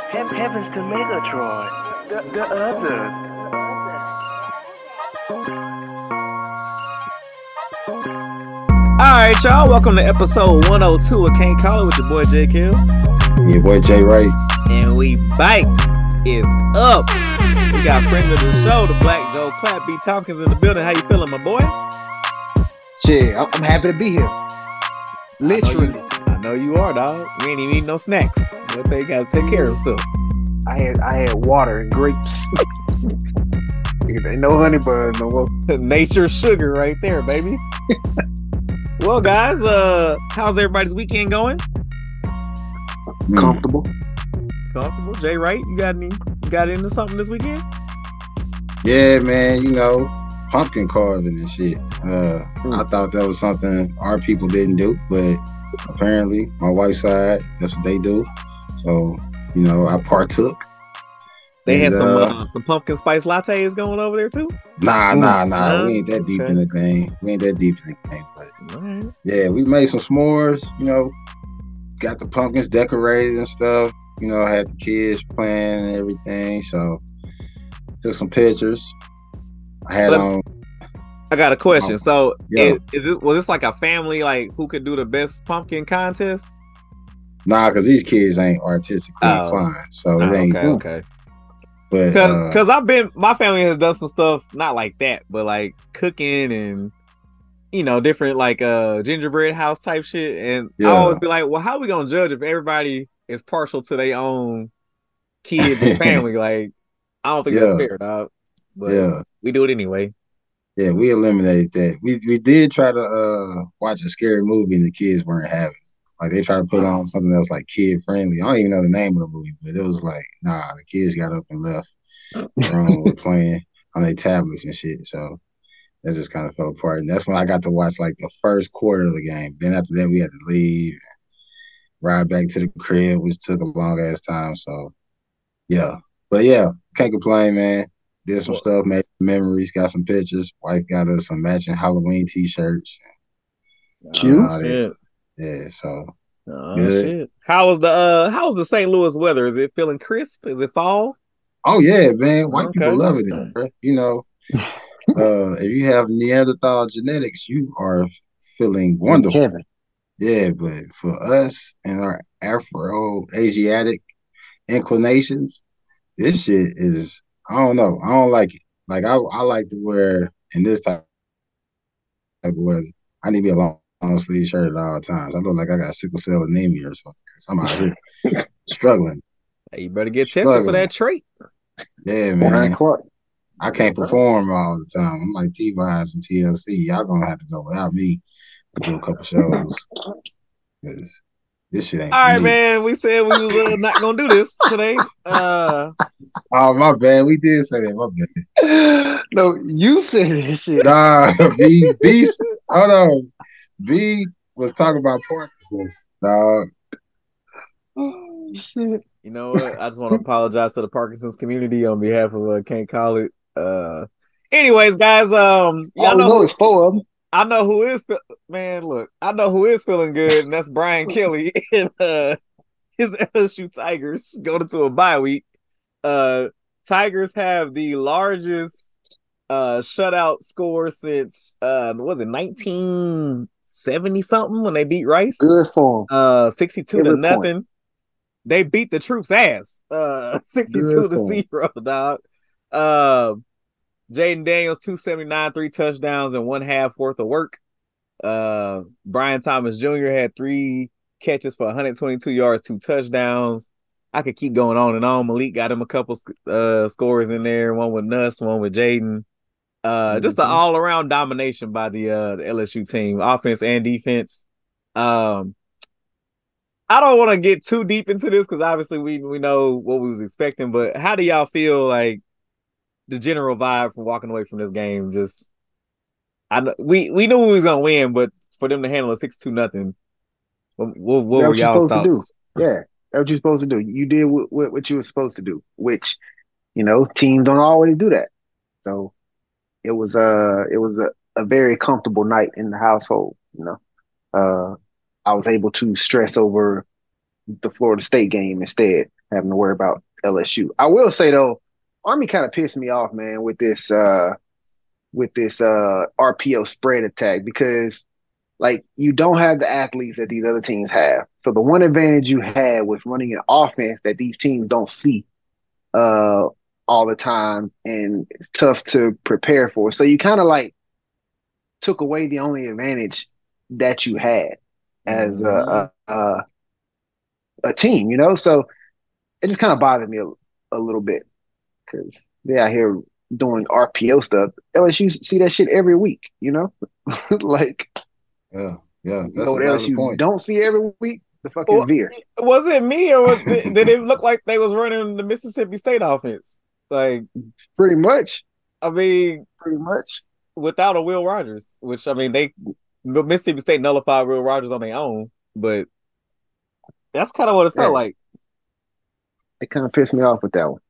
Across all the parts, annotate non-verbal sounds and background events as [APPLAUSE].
Heavens to Megatron. The, the other. All right, y'all. Welcome to episode 102 of Can't Call It with your boy Jay Kell. Your boy Jay Wright. And we bike is up. We got friend of the show, the Black Joe Clap B Tompkins in the building. How you feeling, my boy? Shit, I- I'm happy to be here. Literally, I know you are, dog. We ain't even eating no snacks. But they gotta take care of himself. I had I had water and grapes. Ain't no honey bun no more. [LAUGHS] Nature sugar right there, baby. well, guys, uh, how's everybody's weekend going? Mm. Comfortable. Comfortable? Jay Wright, you got any you got into something this weekend? Yeah, man, you know, pumpkin carving and shit. Uh, Mm. I thought that was something our people didn't do, but apparently my wife's side, that's what they do. So, you know, I partook. They had some uh, uh, some pumpkin spice lattes going over there too. Nah, nah, nah. No? We ain't that deep Okay. in the game. We ain't that deep in the thing. But right. yeah, we made some s'mores, you know, got the pumpkins decorated and stuff. You know, had the kids playing and everything. So took some pictures. I had on I got a question. Oh, So, yeah. is, is it was this like a family like who could do the best pumpkin contest? Nah, because these kids ain't artistically Oh. inclined, so Oh, it ain't. okay, okay. But Because uh, I've been my family has done some stuff not like that, but like cooking and you know different like uh gingerbread house type shit. And I Yeah. always be like, well, how we gonna judge if everybody is partial to their own kids and [LAUGHS] family? like, I don't think that's fair, dog. But yeah, we do it anyway. yeah, we eliminated that. We we did try to uh watch a scary movie, and the kids weren't having. It. Like they tried to put on something else like kid friendly. I don't even know the name of the movie, but it was like, nah, the kids got up and left the room [LAUGHS] with playing on their tablets and shit. So that just kind of fell apart. And that's when I got to watch like the first quarter of the game. Then after that, we had to leave, ride back to the crib, which took a long ass time. So yeah, but yeah, can't complain, man. Did some stuff, made memories, got some pictures. Wife got us some matching Halloween t-shirts. Cute. Uh, they- Shit. Yeah, so Oh, Good. shit. How was the uh how was the St. Louis weather? Is it feeling crisp? Is it fall? oh yeah, man, white Okay. people love it. there. You know, [LAUGHS] uh, if you have Neanderthal genetics, you are feeling wonderful. Heaven. Yeah, but for us and our Afro Asiatic inclinations, this shit is I don't know. I don't like it. Like I I like to wear in this type of weather. I need to be a long, long sleeve shirt at all times. I look like I got sickle cell anemia or something because I'm out here struggling. Hey, you better get tested Struggling. for that trait. Yeah, man. Clark. I can't perform all the time. I'm like T-Boz and TLC. Y'all gonna have to go without me to do a couple shows. 'Cause this shit ain't All right, me. man. We said we was uh, not gonna do this today. Uh Oh my bad. We did say that. My bad. [LAUGHS] no, you said this shit. Nah, B B hold on. B was talking about Parkinson's. Dog. Oh, shit. You know what? I just want to apologize to the Parkinson's community on behalf of uh, Can't Call It. Uh, anyways, guys, um, y'all All know, know is four of them. I know who is man. Look, I know who is feeling good, and that's Brian [LAUGHS] Kelly and uh, his LSU Tigers going into a bye week. Uh, Tigers have the largest uh shutout score since uh was it nineteen seventy something when they beat Rice. Good for them. Uh, 62 to Every point. nothing. They beat the troops' ass. Uh, [LAUGHS] 62 Good to point. 0, dog. Uh, Jayden Daniels, 279, three touchdowns and one half worth of work. Uh, Brian Thomas Jr. had three catches for 122 yards, two touchdowns. I could keep going on and on. Malik got him a couple uh scores in there, one with Nuss, one with Jayden. Uh, just an all around domination by the uh the LSU team, offense and defense. Um, I don't want to get too deep into this because obviously we we know what we was expecting, but how do y'all feel like the general vibe from walking away from this game? Just I know we we knew we was gonna win, but for them to handle a six two nothing, what, what, what were y'all's supposed to do. thoughts? Yeah, that's what you're supposed to do. You did what, what, what you were supposed to do, which, you know, teams don't always do that. So it was uh it was a, a very comfortable night in the household, you know. Uh I was able to stress over the Florida State game instead. having to worry about LSU. I will say though, Army kind of pissed me off, man, with this uh with this uh RPO spread attack because like you don't have the athletes that these other teams have. So the one advantage you had was running an offense that these teams don't see uh all the time and it's tough to prepare for. So you kind of like took away the only advantage that you had as a, mm-hmm. a, a, a team, you know? So it just kind of bothered me a, a little bit because they're out here doing RPO stuff. LSU see that shit every week, you know? [LAUGHS] like, Yeah, yeah. you That's know what a valid LSU point. don't see every week? The fucking Well, veer. Was it me or was it, did it look like they was running the Mississippi State offense? Like, Pretty much. I mean, Pretty much. without a Will Rogers, which I mean, they Mississippi State nullified Will Rogers on their own, but that's kind of what it felt Yeah. like. It kind of pissed me off with that one.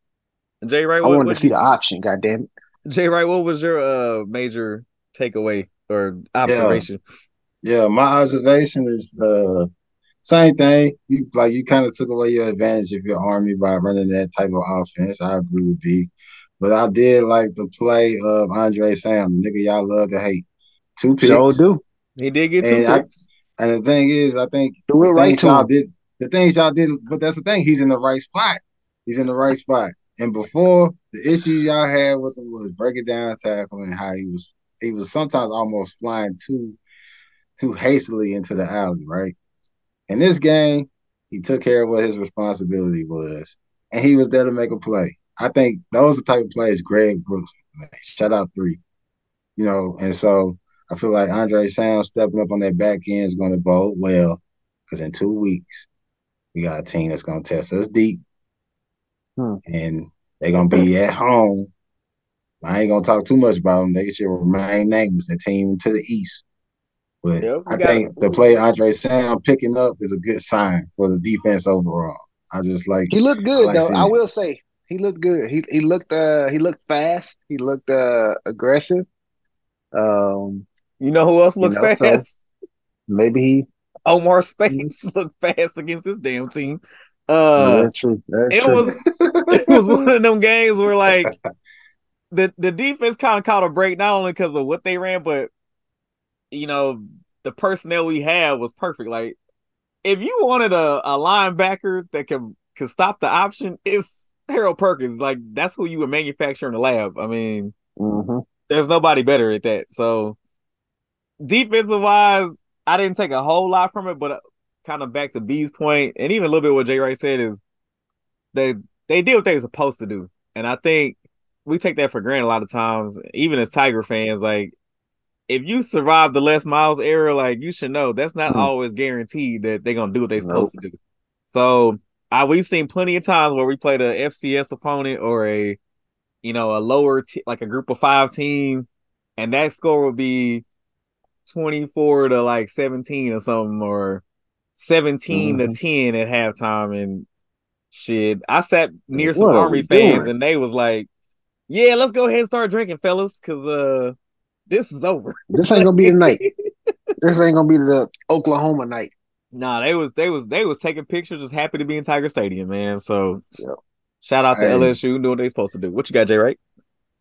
Jay Wright, I what, wanted to see the option, God damn it. Jay Wright, what was your uh major takeaway or observation? Yeah, my observation is uh same thing. You like you kind of took away your advantage of your army by running that type of offense. I agree with D. But I did like the play of Andre Sam, the nigga y'all love to hate. Two picks. Sure do. He did get two And I- picks. And the thing is, I think Do it the right things y'all him. did the things y'all didn't, but that's the thing, he's in the right spot. He's in the right spot. And before the issue y'all had with him was breaking down tackle and how he was he was sometimes almost flying too too hastily into the alley, right? In this game, he took care of what his responsibility was, and he was there to make a play. I think those are the type of plays Greg Brooks would make. Shout out three. You know, and so I feel like Andre Sam stepping up on that back end is going to bode well because in two weeks, we got a team that's going to test us deep. Hmm. And they're going to be at home. I ain't going to talk too much about them. They should remain nameless, the team to the east. But Yep, I got- think the play Andre Sam picking up is a good sign for the defense overall. I just like He looked good like though. seeing I it. will say he looked good. He he looked uh he looked fast. He looked uh aggressive. Um You know who else You looked know, so- fast? maybe he Omar Speights [LAUGHS] looked fast against this damn team. Uh, that's true. That's it true. was [LAUGHS] it was one of them games where like the the defense kind of caught a break not only because of what they ran, but you know the personnel we had was perfect. Like if you wanted a, a linebacker that can can stop the option, it's Harold Perkins. Like that's who you would manufacture in the lab. I mean, hmm there's nobody better at that. So defensive wise, I didn't take a whole lot from it, but uh, kind of back to B's point, and even a little bit what Jay Wright said is they they did what they were supposed to do, and I think we take that for granted a lot of times, even as Tiger fans. Like if you survive the Les Miles era, like you should know that's not Hmm. always guaranteed that they're gonna do what they're supposed to do. So I we've seen plenty of times where we played a FCS opponent or a you know a lower t- like a group of five team, and that score would be twenty four to like seventeen or something or 17 to Mhm. ten at halftime and shit. I sat near some What Army fans doing? and they was like, "Yeah, let's go ahead and start drinking, fellas, because uh this is over." This ain't gonna be the night. [LAUGHS] This ain't gonna be the Oklahoma night. Nah, they was they was they was taking pictures, just happy to be in Tiger Stadium, man. So Yep. shout out to Hey. LSU doing what they supposed to do. What you got, Jay? Right?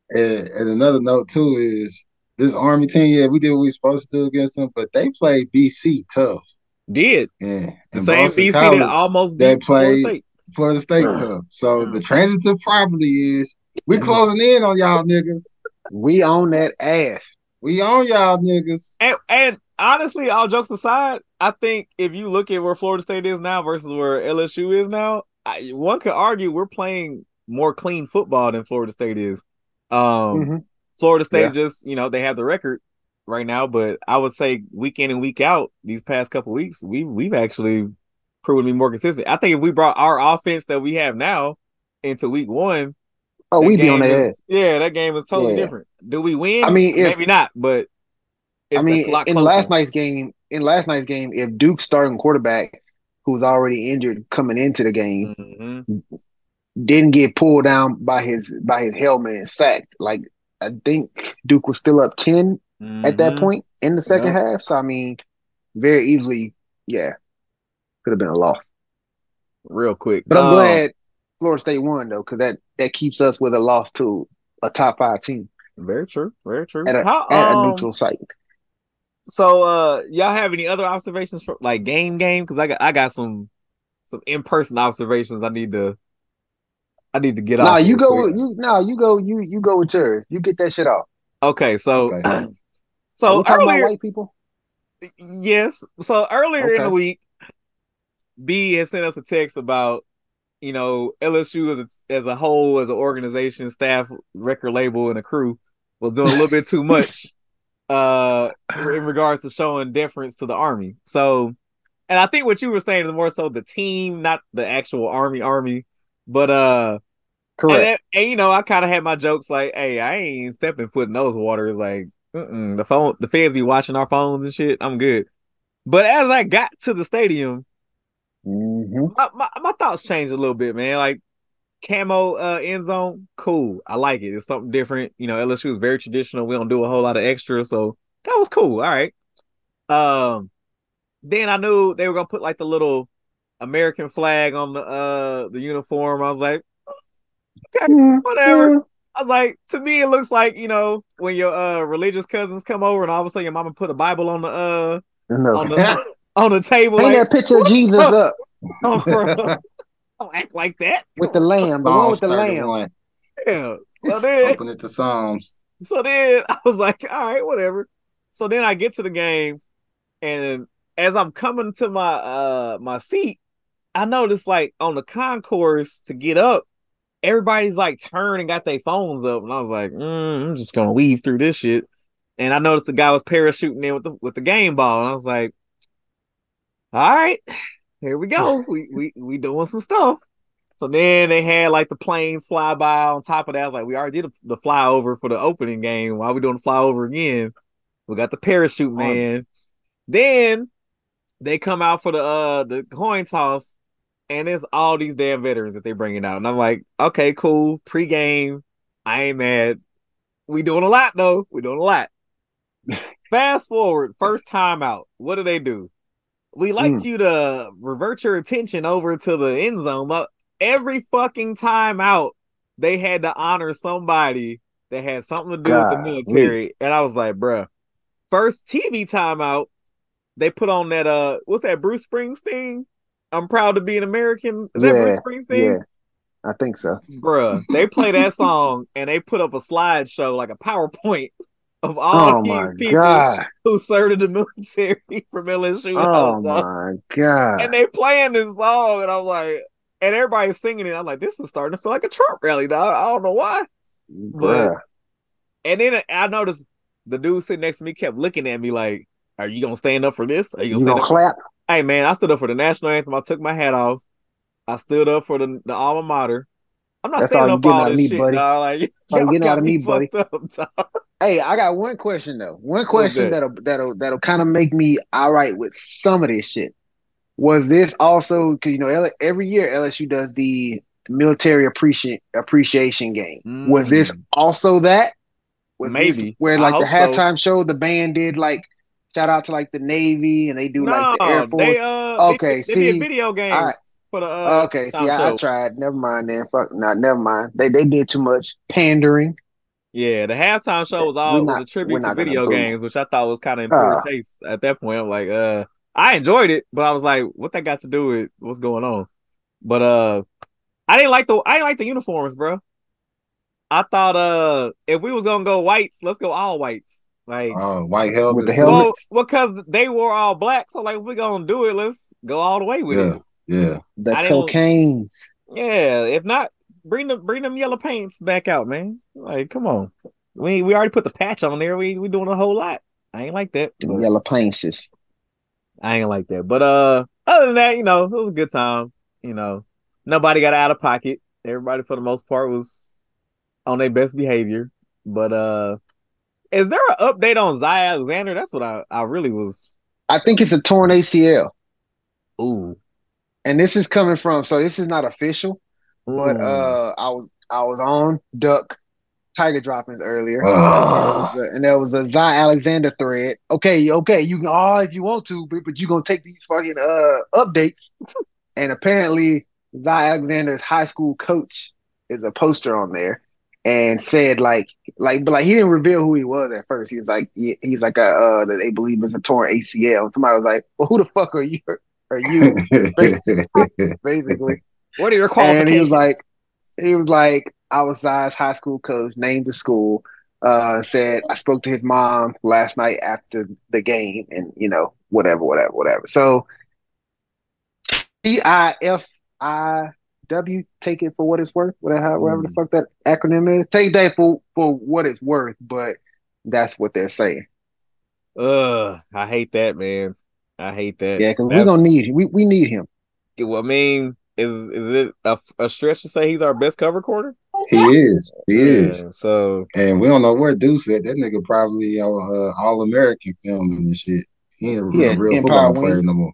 And, and another note too is this Army team. Yeah, we did what we were supposed to do against them, but they played BC tough. Did Yeah, the and same Boston BC College, that almost that beat Florida played- State. Florida State tough. So the transitive property is we [LAUGHS] closing in on y'all niggas. We on that ass. We on y'all niggas. And, and honestly, all jokes aside, I think if you look at where Florida State is now versus where LSU is now, I, one could argue we're playing more clean football than Florida State is. Um, Mhm. Florida State Yeah. just, you know, they have the record right now, but I would say week in and week out, these past couple weeks, we we've actually proven to be more consistent. I think if we brought our offense that we have now into week one, Oh, that we be on is- ass. Yeah, that game is totally Yeah. different. Do we win? I mean, if- maybe not, but it's I mean, in closer. last night's game, in last night's game, if Duke's starting quarterback, who was already injured coming into the game, Mhm. didn't get pulled down by his by his helmet and sacked, like I think Duke was still up 10 at that Mhm. point in the second Yeah. half. So I mean, very easily, yeah, could have been a loss. real quick. But I'm Um, glad Florida State won though, because that that keeps us with a loss to a top five team Very true. Very true. at a How, at a um, neutral site. So, uh, y'all have any other observations for like game game? Because I got I got some some in person observations. I need to I need to get off. Nah, you go. quick. You nah, you go. You you go with yours. You get that shit off. Okay, so Okay. [CLEARS THROAT] So we talking about earlier, white people? yes. So earlier in the week, B had sent us a text about you know LSU as a, as a whole, as an organization, staff, record label, and a crew was doing a little bit too much [LAUGHS] uh in regards to showing deference to the army. So, and I think what you were saying is more so the team, not the actual army army, but uh. Correct. And, and, you know, I kind of had my jokes like, "Hey, I ain't stepping foot in those waters." Like, the phone, the feds be watching our phones and shit. I'm good. But as I got to the stadium, Mhm. my, my, my thoughts changed a little bit, man. Like camo uh, end zone, cool. I like it. It's something different. You know, LSU is very traditional. We don't do a whole lot of extra, so that was cool. All right. Um, then I knew they were gonna put like the little American flag on the uh the uniform. I was like, okay, whatever. I was like, to me, it looks like you know when your uh religious cousins come over and all of a sudden your mama put a Bible on the uh No. on the [LAUGHS] on the table. Hang like, that picture of Jesus up [LAUGHS] "Oh, bro, [LAUGHS] don't act like that. with the lamb, the one with the lamb. 31. Yeah. So then, Open it to Psalms. [LAUGHS] so then I was like, all right, whatever. So then I get to the game, and as I'm coming to my uh my seat, I noticed like on the concourse to get up, everybody's like turned and got their phones up, and I was like, mm, I'm just gonna weave through this shit. And I noticed the guy was parachuting in with the with the game ball, and I was like, all right, here we go. We we we doing some stuff. So then they had like the planes fly by on top of that. I was like, we already did the flyover for the opening game. Why are we doing the flyover again? We got the parachute man. Then they come out for the uh the coin toss, and it's all these damn veterans that they bringing out. And I'm like, okay, cool. Pre-game, I ain't mad. We doing a lot though. We doing a lot. [LAUGHS] Fast forward, first time out. What do they do? We like you to revert your attention over to the end zone. But every fucking time out, they had to honor somebody that had something to do with the military. And I was like, bruh. First TV timeout, they put on that uh what's that Bruce Springsteen? I'm proud to be an American. Is that Bruce Springsteen? Yeah, I think so. Bruh, they play that [LAUGHS] song and they put up a slideshow like a PowerPoint of all Oh these people god! who served in the military [LAUGHS] from LSU. Oh my god! and they playing this song, and I'm like, and everybody's singing it. I'm like, this is starting to feel like a Trump rally, dog. I don't know why. Bruh. And then I noticed the dude sitting next to me kept looking at me like, "Are you gonna stand up for this? Are you You gonna gonna stand up?" clap? Hey man, I stood up for the national anthem. I took my hat off. I stood up for the, the alma mater. I'm not That's standing all up you getting all out of this me, shit, buddy. dog. Like, [LAUGHS] all you getting out of me, buddy. up. Hey, I got one question though. One question that? that'll that'll that'll kind of make me all right with some of this shit. Was this also because you know every year LSU does the military appreciation appreciation game? Was this Mm. also that? Was Maybe. where like the hope so. halftime show, the band did like shout out to like the Navy and they do like the Air Force. they uh, Okay, they, they did see, video game. I- for the uh. okay, see, halftime I, I tried. Never mind then. Fuck, not never mind. They they did too much pandering. Yeah, the halftime show was We're all was a tribute to video games, which I thought was kind of in poor Ah. taste at that point. I'm like, uh, I enjoyed it, but I was like, what that got to do with what's going on? But uh, I didn't like the I didn't like the uniforms, bro. I thought uh, if we was gonna go whites, let's go all whites. Like, Oh, white helmets. With the helmet? well, because they wore all black, so like, if we're gonna do it, let's go all the way with Yeah, it. Yeah. The I cocaine's. Yeah, if not, bring them bring them yellow paints back out, man. Like, come on. We we already put the patch on there. We we doing a whole lot. I ain't like that. The yellow paints. I ain't like that. But uh other than that, you know, it was a good time. You know, nobody got out of pocket. Everybody for the most part was on their best behavior. But uh is there an update on Zy Alexander? That's what I, I really was I think it's a torn ACL. ooh. And this is coming from so this is not official, but Mm. uh I was I was on Duck Tiger droppings earlier. And there was a Zy Alexander thread. Okay, okay, you can all if you want to, but, but you gonna take these fucking uh updates. [LAUGHS] and apparently Zy Alexander's high school coach is a poster on there and said like like but like he didn't reveal who he was at first. He was like he, he's like a uh that they believe is a torn ACL. Somebody was like, Well who the fuck are you are you [LAUGHS] basically? What are your And he was like he was like I was Zy's high school coach, named the school, uh said I spoke to his mom last night after the game and you know, whatever, whatever, whatever. So T I F I W, take it for what it's worth, whatever, whatever the fuck that acronym is. Take that for for what it's worth, but that's what they're saying. Ugh, I hate that, man. I hate that. Yeah, because we're That's- gonna need we we need him. Well, I mean, is is it a, a stretch to say he's our best cover corner? he is. He is. Yeah, so And we don't know where Deuce at. That nigga probably on uh, All American filming and shit. He ain't a, Yeah, a real Empire football player Wing. no more.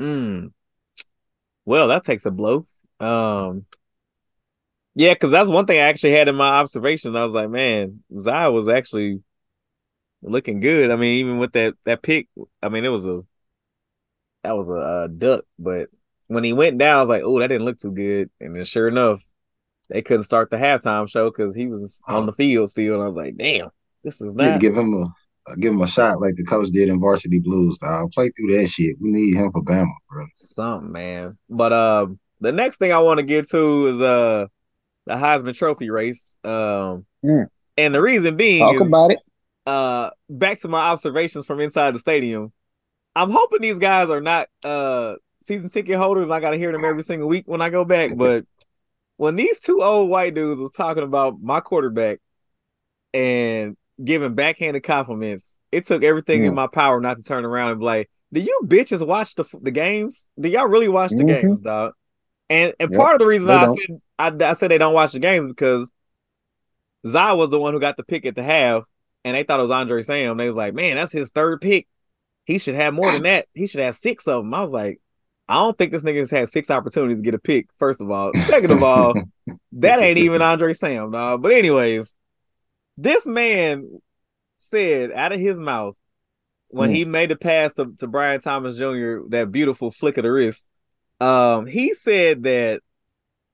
Mm. Well, that takes a blow. Um, yeah, because that's one thing I actually had in my observations. I was like, man, Zy was actually looking good. I mean, even with that that pick, I mean, it was a that was a, uh duck, but when he went down, I was like, oh, that didn't look too good. And then sure enough, they couldn't start the halftime show because he was on the field still. And I was like, damn, this is We not. give him a give him a shot like the coach did in Varsity Blues. I'll Play through that shit. We need him for Bama, bro. something, man. But um, the next thing I want to get to is uh the Heisman Trophy race. Um, Mm. and the reason being Talk is about it. uh back to my observations from inside the stadium. I'm hoping these guys are not uh season ticket holders. I gotta hear them every single week when I go back. [LAUGHS] But when these two old white dudes was talking about my quarterback and giving backhanded compliments, it took everything in Mm. my power not to turn around and be like, "Do you bitches watch the the games? Do y'all really watch the Mhm. games, dog?" And and Yep, part of the reason I don't. said I, I said they don't watch the games because Zy was the one who got the pick at the half, and they thought it was Andre Sam. They was like, "Man, that's his third pick. He should have more than that. He should have six of them." I was like, "I don't think this nigga's had six opportunities to get a pick. First of all, second of all, [LAUGHS] that ain't even Andre Sam, dog." But anyways, this man said out of his mouth when Hmm. he made the pass to, to Brian Thomas Jr. that beautiful flick of the wrist. Um, he said that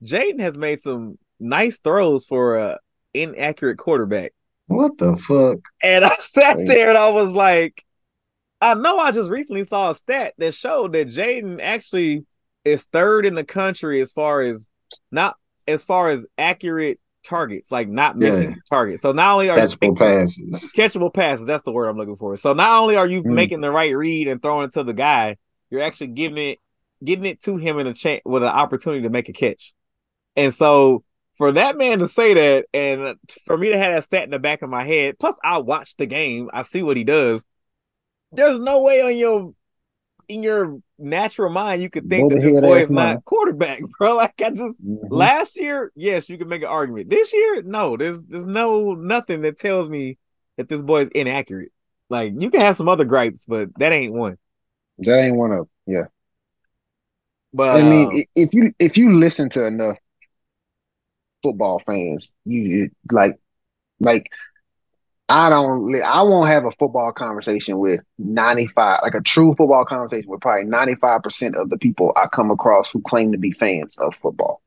Jayden has made some nice throws for a inaccurate quarterback. What the fuck? And I [LAUGHS] sat there and I was like, I know I just recently saw a stat that showed that Jayden actually is third in the country as far as not as far as accurate targets, like not missing Yeah. targets. So not only are Catchable passes. catchable passes, that's the word I'm looking for. So not only are you Mm. making the right read and throwing it to the guy, you're actually giving it getting it to him in a chance with an opportunity to make a catch. And so for that man to say that, and for me to have that stat in the back of my head, plus I watched the game, I see what he does. There's no way on your in your natural mind you could think that this boy is not quarterback, [LAUGHS] bro. Like I just Mhm. last year, yes, you can make an argument. This year, no, there's there's no nothing that tells me that this boy is inaccurate. Like you can have some other gripes, but that ain't one. That ain't one of yeah. But I mean, um, if you if you listen to enough football fans, you like like I don't I won't have a football conversation with 95 like a true football conversation with probably 95% of the people I come across who claim to be fans of football.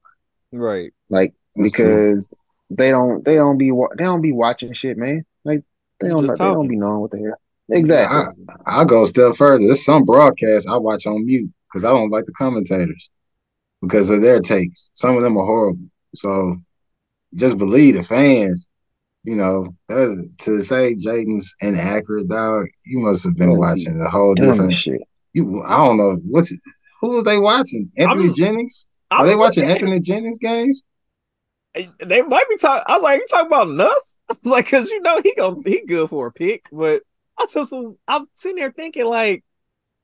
right. Like That's true. because they don't they don't be they don't be watching shit, man. Like they don't just they don't be knowing what the hell. Exactly. I'll go a step further. There's some broadcasts I watch on mute because I don't like the commentators because of their takes. Some of them are horrible. So just believe the fans. You know, that's to say Jayden's inaccurate, dog. You must have been oh, watching a whole different. shit. You, I don't know what's who was they watching? Anthony just- Jennings? Are they watching looking- Anthony Jennings games? They might be talking. I was like, you talking about Nuss? [LAUGHS] I was like, cause you know he gonna he good for a pick, but I just was I'm sitting there thinking like,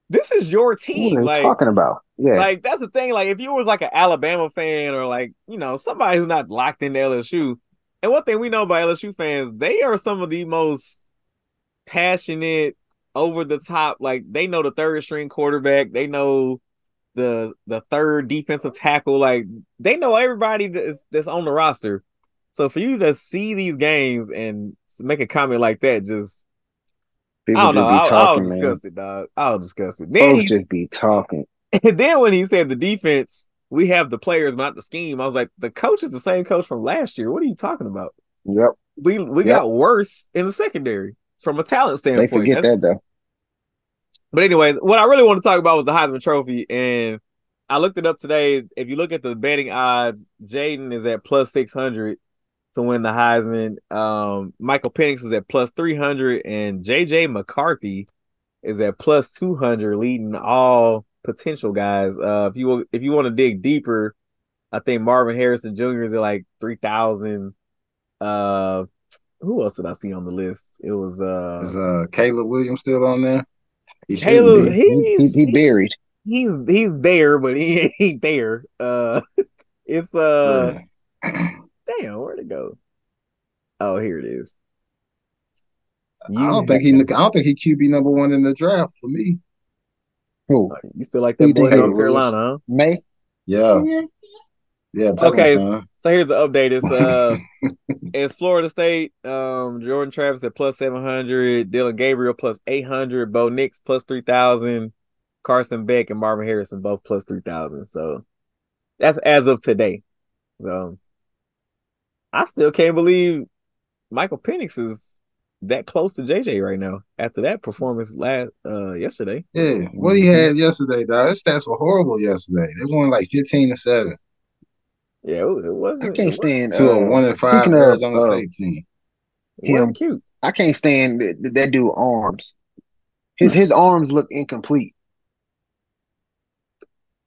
this is your What team. are they Like, talking about? Yeah. like that's the thing. Like if you was like an Alabama fan or like you know somebody who's not locked into LSU, and one thing we know about LSU fans, they are some of the most passionate, over the top. Like they know the third string quarterback, they know the the third defensive tackle. Like they know everybody that's that's on the roster. So for you to see these games and make a comment like that, just People I don't know. just be I, I was talking, man. disgusted, dog. I'll discuss it. Then Folks he just be talking. and [LAUGHS] then when he said the defense we have the players, but not the scheme. I was like, the coach is the same coach from last year. What are you talking about? Yep. We we Yep. got worse in the secondary from a talent standpoint. They forget that though. But anyways, what I really want to talk about was the Heisman Trophy, and I looked it up today. If you look at the betting odds, Jayden is at plus six hundred to win the Heisman. Um, Michael Penix is at plus three hundred, and JJ McCarthy is at plus two hundred, leading all potential guys. Uh, if you if you want to dig deeper, I think Marvin Harrison Jr. is at like three thousand. Uh, who else did I see on the list? It was uh Is uh Caleb Williams still on there? He Caleb. He's he, he buried. he's he's there, but [LAUGHS] he ain't there. Uh, it's uh, Yeah. damn, where'd it go? Oh, here it is. I don't think he. I don't think he QB number one in the draft for me. Who? you still like that boy think North? Carolina, huh? Maye? Yeah, yeah. take him, Okay, son. So here's the update. It's uh, [LAUGHS] it's Florida State. Um, Jordan Travis at plus seven hundred, Dillon Gabriel plus eight hundred, Bo Nix plus three thousand, Carson Beck and Marvin Harrison both plus three thousand. So that's as of today. So I still can't believe Michael Penix is that close to JJ right now after that performance last uh yesterday. Yeah, what he had yesterday, dog. His stats were horrible yesterday. They won like fifteen to seven Yeah, it, it wasn't. I can't it stand to a uh, one and five speaking of, Arizona uh, State team. It wasn't him. cute. I can't stand that, that dude arms. His [LAUGHS] his arms look incomplete.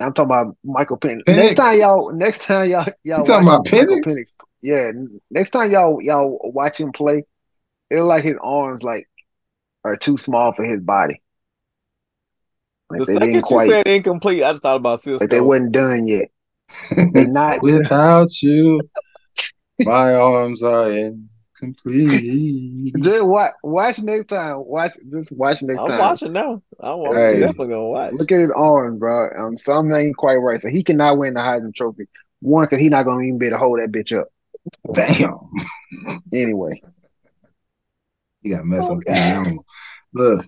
I'm talking about Michael Penix. Penix? Next time y'all, next time y'all, y'all You talking about Michael Penix? Yeah, next time y'all y'all watch him play, it look like his arms like are too small for his body. Like The second didn't you quite, said incomplete, I just thought about Sisqó. like they wasn't done yet. They [LAUGHS] not. Without you, my arms are incomplete. Just watch, watch next time. Watch, just watch next I'm time. watching now. I'm, I'm Hey. definitely gonna watch. Look at his arms, bro. Um, something ain't quite right. So he cannot win the Heisman Trophy. One, because he not gonna even be able to hold that bitch up. Damn, Anyway, you got to mess Oh, up. God. Look,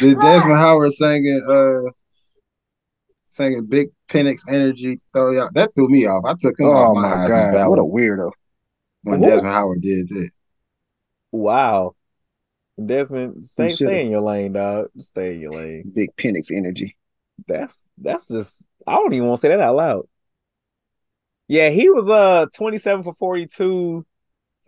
did Desmond Howard singing uh singing Big Penix Energy throw y'all? That threw me off. I took him oh off my, my god, ballot what a weirdo! when Who? Desmond Howard did that. Wow. Desmond, stay He should've. stay in your lane, dog. Stay in your lane. Big Penix energy. That's that's just I don't even want to say that out loud. Yeah, he was uh 27 for 42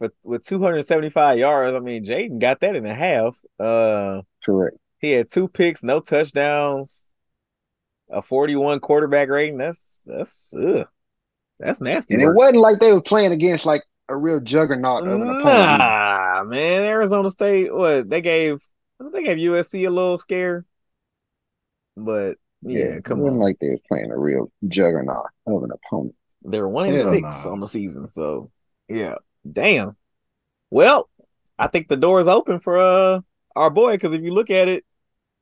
for with 275 yards. I mean, Jayden got that in a half. Uh Correct. he had two picks, no touchdowns, a 41 quarterback rating. That's that's ugh. That's nasty. And it wasn't like they were playing against like a real juggernaut of an opponent. Nah, man. Arizona State, what they gave they gave USC a little scare. But yeah, it come wasn't on. like they was playing a real juggernaut of an opponent. They were one and Hell six on the season. So yeah. Damn. Well, I think the door is open for uh our boy because if you look at it,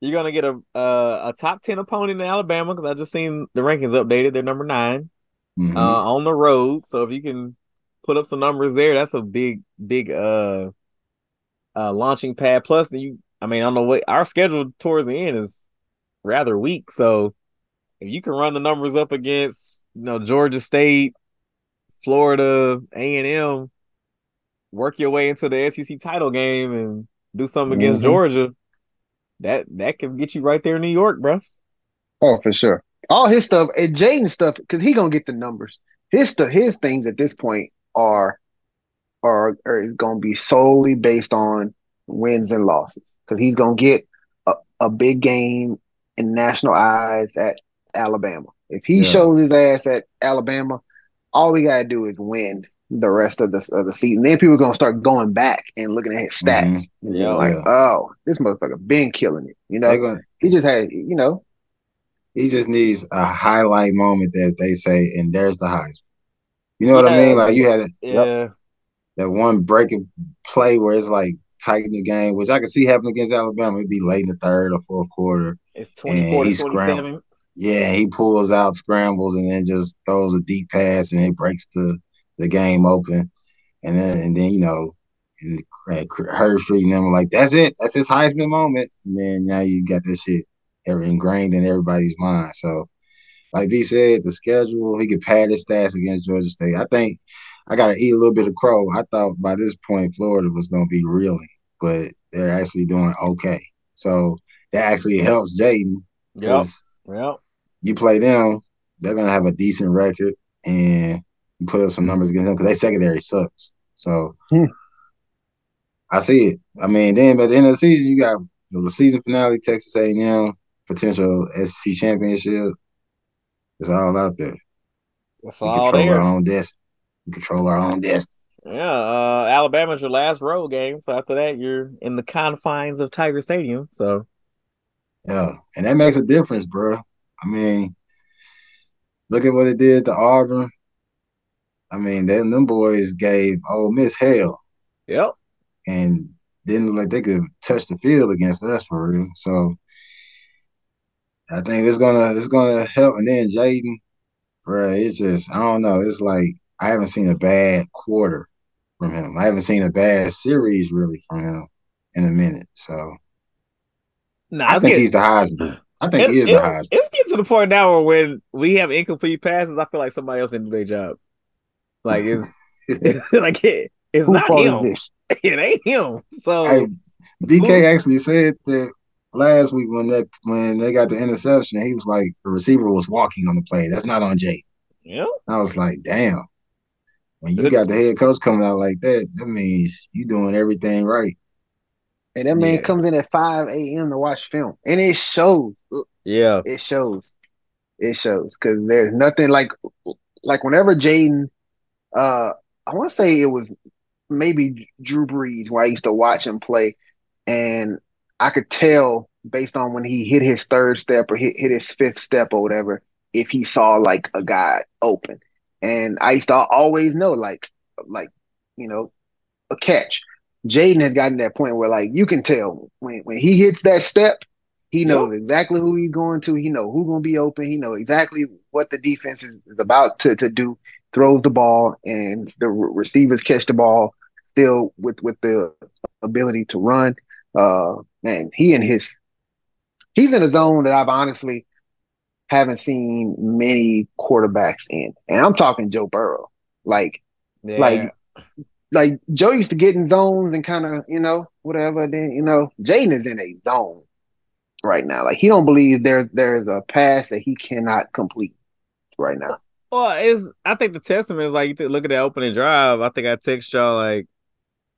you're gonna get a uh, a top ten opponent in Alabama because I just seen the rankings updated. They're number 9 Mhm. uh, on the road. So if you can put up some numbers there, that's a big, big uh uh launching pad. Plus, you, I mean, I don't know what our schedule towards the end is rather weak. So if you can run the numbers up against, you know, Georgia State, Florida, A and M, work your way into the SEC title game and do something against Mhm. Georgia, that that can get you right there in New York, bro. Oh, for sure. All his stuff and Jayden stuff, because he gonna get the numbers. His stuff, his things at this point are are, are is gonna be solely based on wins and losses. Because he's gonna get a, a big game in national eyes at Alabama. If he Yeah. shows his ass at Alabama, all we gotta do is win the rest of the of the season. Then people are gonna start going back and looking at his stats. Mhm. And Yeah. being like, Yeah. oh, this motherfucker been killing it. You know, gonna- he just had, you know, he just needs a highlight moment, as they say, and there's the Heisman. You know what I mean? Like you had that- Yeah. that one breaking play where it's like tighten the game, which I could see happening against Alabama. It'd be late in the third or fourth quarter. It's 24 he to 27. Yeah, he pulls out, scrambles, and then just throws a deep pass, and it breaks the the game open. And then and then you know, and Herbstreit and them like, "That's it. That's his Heisman moment." And then now you got this shit ingrained in everybody's mind. So like B said, the schedule, he could pad his stats against Georgia State. I think I got to eat a little bit of crow. I thought by this point Florida was going to be reeling, but they're actually doing okay. So that actually helps Jayden. Yep. Yep. You play them, they're going to have a decent record, and you put up some numbers against them because their secondary sucks. So Hmm. I see it. I mean, then at the end of the season, you got the season finale, Texas A&M, potential SEC championship. It's all out there. It's We all control our own destiny. We control our own destiny. Yeah. Uh, Alabama's your last road game, so after that, you're in the confines of Tiger Stadium. So Yeah, and that makes a difference, bro. I mean, look at what it did to Auburn. I mean, them them boys gave Ole Miss hell yep. and didn't look like they could touch the field against us for real. So I think it's gonna it's gonna help. And then Jayden, bro, it's just I don't know. It's like I haven't seen a bad quarter from him. I haven't seen a bad series really from him in a minute. So Nah, I think getting- he's the Heisman. I think he is the Heisman. it's getting to the point now where when we have incomplete passes, I feel like somebody else didn't their job. Like it's [LAUGHS] [LAUGHS] like it, it's Who not him. this? [LAUGHS] It ain't him. So Hey, DK actually said that last week when that when they got the interception, he was like the receiver was walking on the play. That's not on Jake. yeah, I was like, damn. When you got the head coach coming out like that, that means you doing everything right. And that man Yeah. comes in at 5 a.m. to watch film. And it shows. yeah, It shows. It shows. Because there's nothing like like whenever Jayden uh I want to say it was maybe Drew Brees where I used to watch him play and I could tell based on when he hit his third step or hit, hit his fifth step or whatever if he saw like a guy open. And I used to always know like like you know a catch. Jayden has gotten that point where like you can tell when when he hits that step, he knows exactly who he's going to. He know who's going to be open. He know exactly what the defense is, is about to to do. Throws the ball and the re- receivers catch the ball still with with the ability to run. Uh, man, he and his he's in a zone that I've honestly haven't seen many quarterbacks in, and I'm talking Joe Burrow. Like yeah. like like Joe used to get in zones and kind of, you know, whatever. Then, you know, Jayden is in a zone right now. Like he don't believe there's there's a pass that he cannot complete right now. Well, it's I think the testament is like you look at that opening drive. I think I text y'all like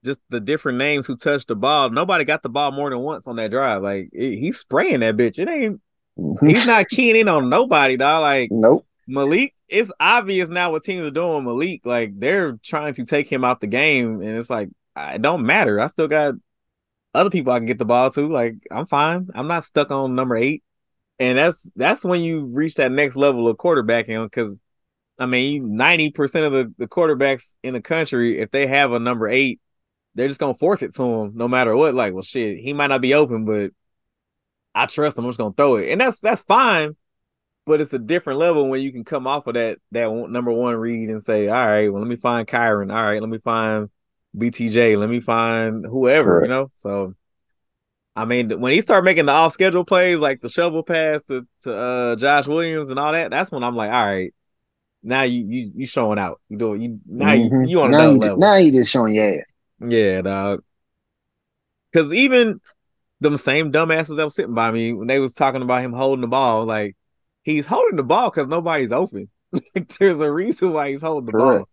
just the different names who touched the ball. Nobody got the ball more than once on that drive. Like it- he's spraying that bitch. It ain't. Mm-hmm. He's not keying in on nobody, dog. Like nope. Malik, it's obvious now what teams are doing. Malik, like they're trying to take him out the game, and it's like it don't matter. I still got other people I can get the ball to. Like I'm fine. I'm not stuck on number eight, and that's that's when you reach that next level of quarterbacking. Because I mean, ninety percent of the the quarterbacks in the country, if they have a number eight, they're just gonna force it to him no matter what. Like, well, shit, he might not be open, but I trust him. I'm just gonna throw it, and that's that's fine but it's a different level when you can come off of that that number one read and say, all right, well, let me find Kyren. All right, let me find BTJ. Let me find whoever, Right. you know. So, I mean, when he started making the off schedule plays like the shovel pass to to uh, Josh Williams and all that, that's when I'm like, all right, now you you you showing out. You doing you now Mhm. you you on now another you, level. now you just showing your ass. Yeah, dog. Because even them same dumbasses that was sitting by me when they was talking about him holding the ball, like he's holding the ball because nobody's open. [LAUGHS] Like, There's a reason why he's holding the Correct. ball.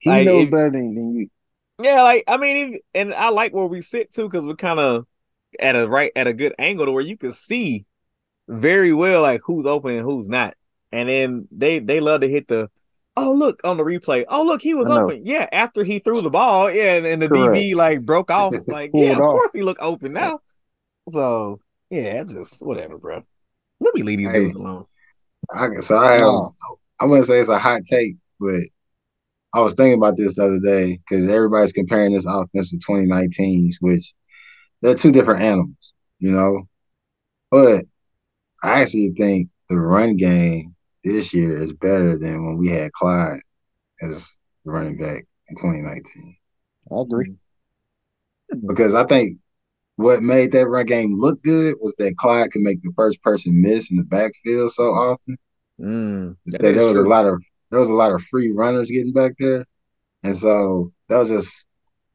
He Like, knows if- better than, than you. Yeah, like I mean, even, and I like where we sit too because we're kind of at a right at a good angle to where you can see very well like who's open and who's not. And then they they love to hit the oh look on the replay. Oh look, he was open. Yeah, after he threw the ball, yeah, and, and the Correct. DB like broke off. [LAUGHS] Like yeah, of off. course he look open now. So yeah, just whatever, bro. Let me leave these Hey. dudes alone. I, so I have, um, No. I wouldn't say it's a hot take, but I was thinking about this the other day because everybody's comparing this offense to 2019's, which they're two different animals, you know. But I actually think the run game this year is better than when we had Clyde as running back in 2019. I agree. Because I think what made that run game look good was that Clyde could make the first person miss in the backfield so often. Mm, that There, was a lot of there was a lot of free runners getting back there, and so that was just,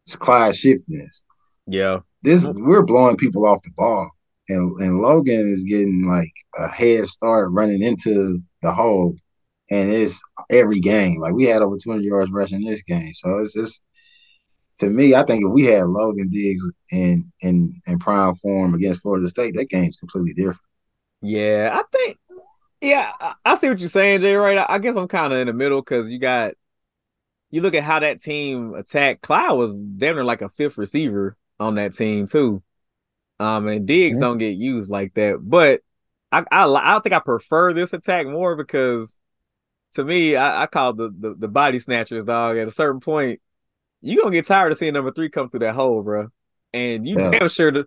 just Clyde shiftiness. Yeah. This is we're blowing people off the ball, and and Logan is getting like a head start running into the hole, and it's every game. Like we had over 200 yards rushing this game, so it's just to me. I think if we had Logan Diggs in in in prime form against Florida State, that game's completely different. Yeah, I think. Yeah, I, see what you're saying, Jay. Right? I, I guess I'm kind of in the middle because you got. You look at how that team attacked. Cloud was damn near like a fifth receiver on that team too. Um, and Diggs Mhm. don't get used like that. But I, I, I think I prefer this attack more because, to me, I, I call the, the the body snatchers, dog. At a certain point, you gonna get tired of seeing number three come through that hole, bro. And you Yeah. damn sure to.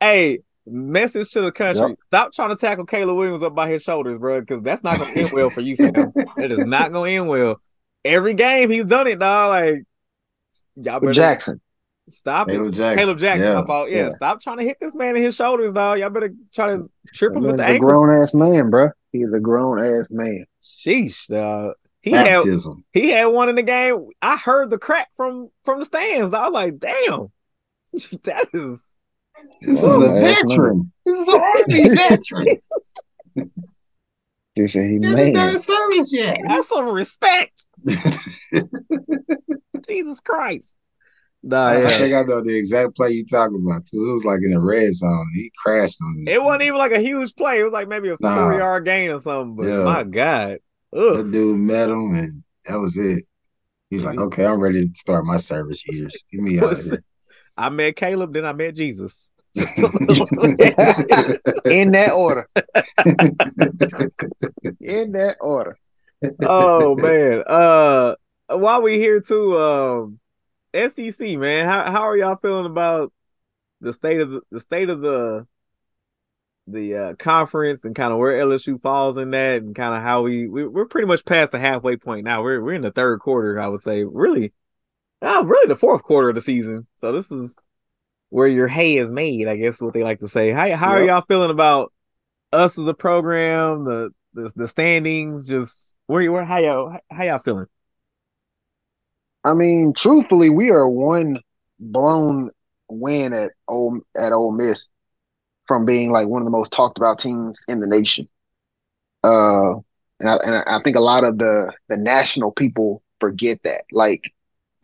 Hey, message to the country: Yep. Stop trying to tackle Caleb Williams up by his shoulders, bro, because that's not gonna end well for you, fam. [LAUGHS] It is not gonna end well. Every game he's done it, dog. Like y'all better Jackson. Stop it. Kaleb Jackson. Kaleb Jackson, yeah, my fault. Yeah, yeah. stop trying to hit this man in his shoulders, dog. Y'all better try to trip him with the a ankles. grown ass man, bro. He's a grown ass man. Sheesh, dog. He had he had one in the game. I heard the crack from from the stands. Dog. I was like, damn, [LAUGHS] that is This is a that's veteran. This is an army [LAUGHS] veteran. He said he He hasn't man. done service yet. that's some respect. [LAUGHS] Jesus Christ. Nah, I, I think I know the exact play you talking about too. It was like in the red zone. He crashed on this. It wasn't even like a huge play. It was like maybe a Nah. four yard gain or something. But Yeah. my God. That Ugh. dude met him, and that was it. He was like, "Okay, I'm ready to start my service years. Get me out of here." [LAUGHS] I met Kaleb, then I met Jesus. [LAUGHS] [LAUGHS] In that order. In that order. oh man. Uh while we here too, um SEC, man, how how are y'all feeling about the state of the, the state of the the uh, conference and kind of where LSU falls in that and kind of how we, we we're pretty much past the halfway point now. We're we're in the third quarter, I would say. Really, uh, really the fourth quarter of the season. So this is where your hay is made, I guess is what they like to say. How how are y'all feeling about us as a program, the the, the standings, just where you where how y'all how y'all feeling? I mean, truthfully, we are one blown win at Ole at Ole Miss from being like one of the most talked about teams in the nation. Uh, and I, and I think a lot of the the national people forget that. Like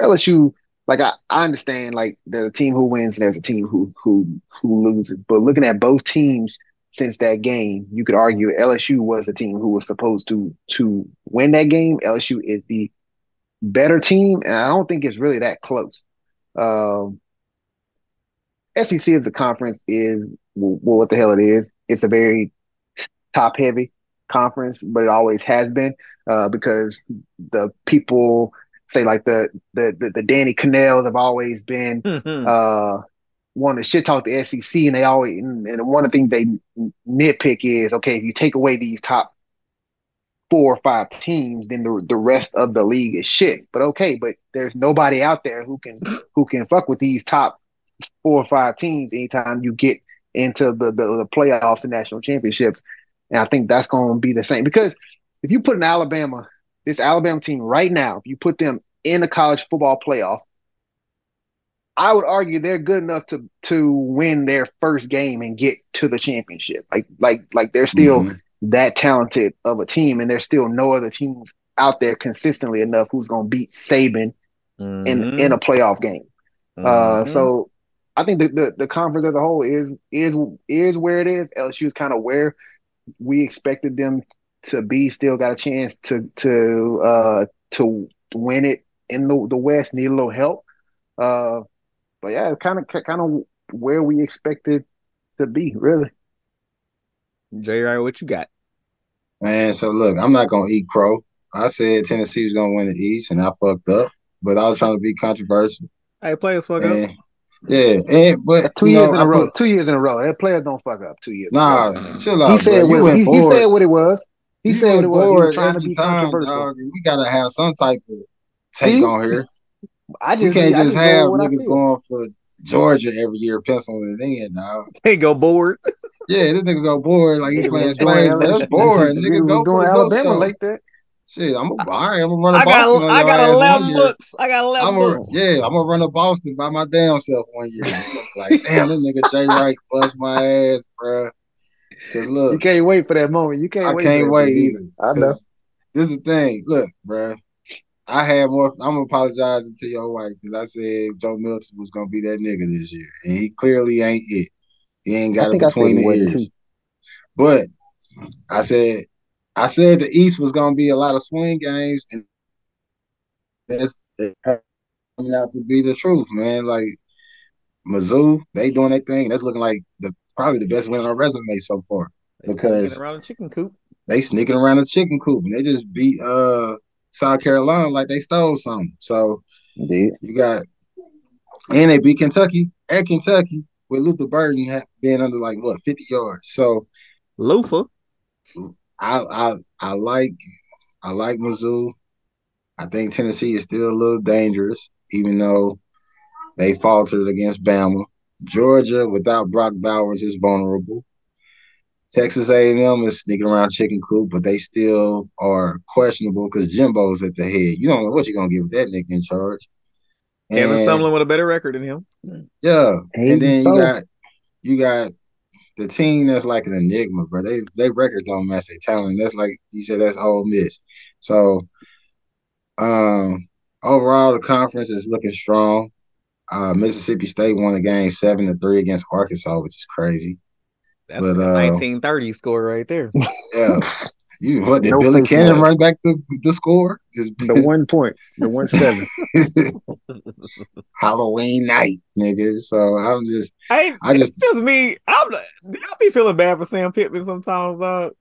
LSU, like I, I understand like there's a team who wins and there's a team who who who loses. But looking at both teams since that game, you could argue LSU was the team who was supposed to to win that game. LSU is the better team, and I don't think it's really that close. Um, SEC as a conference is well, what the hell it is. It's a very top heavy conference, but it always has been uh, because the people say like the the the, the Danny Kanells have always been uh want to shit talk the SEC, and they always and, and one of the things they nitpick is okay if you take away these top four or five teams, then the the rest of the league is shit. But okay, but there's nobody out there who can who can fuck with these top four or five teams anytime you get into the the, the playoffs and national championships. And I think that's going to be the same because if you put an Alabama, this Alabama team right now, if you put them in a college football playoff, I would argue they're good enough to to win their first game and get to the championship. Like like like they're still Mhm. That talented of a team, and there's still no other teams out there consistently enough who's going to beat Saban in in a playoff game. Uh, Mhm. so I think the, the the conference as a whole is is is where it is. LSU is kind of where we expected them to be. Still got a chance to to uh to win it in the the West. Need a little help. Uh, but yeah, it's kind of kind of where we expected to be. Really. J. Ray, what you got? Man, so look, I'm not gonna eat crow. I said Tennessee was gonna win the East, and I fucked up. But I was trying to be controversial. Hey, players fuck up. And, yeah, and but Two years know, in a row. put- Two years in a row. That players don't fuck up. Two years. in Nah, chill out. he said bro. You what he, he said what it was. He You said what it was. He was trying to be time, controversial. dog. We gotta have some type of take See? on here. I You just can't I just go have with what I niggas going for Georgia every year, penciling it in, dog. They go bored. [LAUGHS] Yeah, this nigga go bored like he Niggas playing was spades, bro. LSU That's boring. Nigga, go doing Alabama like that. Shit, I'm a, all right. I'm gonna run a I Boston got on I got ass one eleven year. books. I got eleven I'm a, books. yeah, I'm gonna run a Boston by my damn self one year. like, damn, this nigga Jay Wright bust my ass, bruh. Cause look, You can't wait for that moment. You can't I wait. can't for wait either. I know. 'Cause This is the thing. Look, bruh. I had more. I'm apologizing to your wife because I said Joe Milton was gonna be that nigga this year, and he clearly ain't it. He ain't got it think between the ears. too. But I said, I said the East was gonna be a lot of swing games, and that's coming out to be the truth, man. Like Mizzou, they doing their thing. That's looking like the probably the best win on our resume so far. They because- sneaking around the chicken coop. They sneaking around the chicken coop, and they just beat uh South Carolina like they stole something. So Indeed. you got, and they beat Kentucky at Kentucky with Luther Burden being under like what fifty yards. So Loofah. I I I like I like Mizzou. I think Tennessee is still a little dangerous, even though they faltered against Bama. Georgia without Brock Bowers is vulnerable. Texas A&M is sneaking around chicken coop, but they still are questionable because Jimbo's at the head. You don't know what you're gonna get with that nigga in charge. Kevin And- Sumlin with a better record than him. yeah, Hey, and then you so- got you got the team that's like an enigma, bro. They they records don't match their talent. That's like you said, that's Ole Miss. So, um, overall, the conference is looking strong. Uh, Mississippi State won a game seven to three against Arkansas, which is crazy. That's But, a uh, 1930 score right there. Yeah, [LAUGHS] you what did No Billy Cannon mask. run back the the score? Is The one point, the one seven. [LAUGHS] Halloween night, nigga. So I'm just Hey, I it's just- just me. I'm y'all be feeling bad for Sam Pittman sometimes, dog.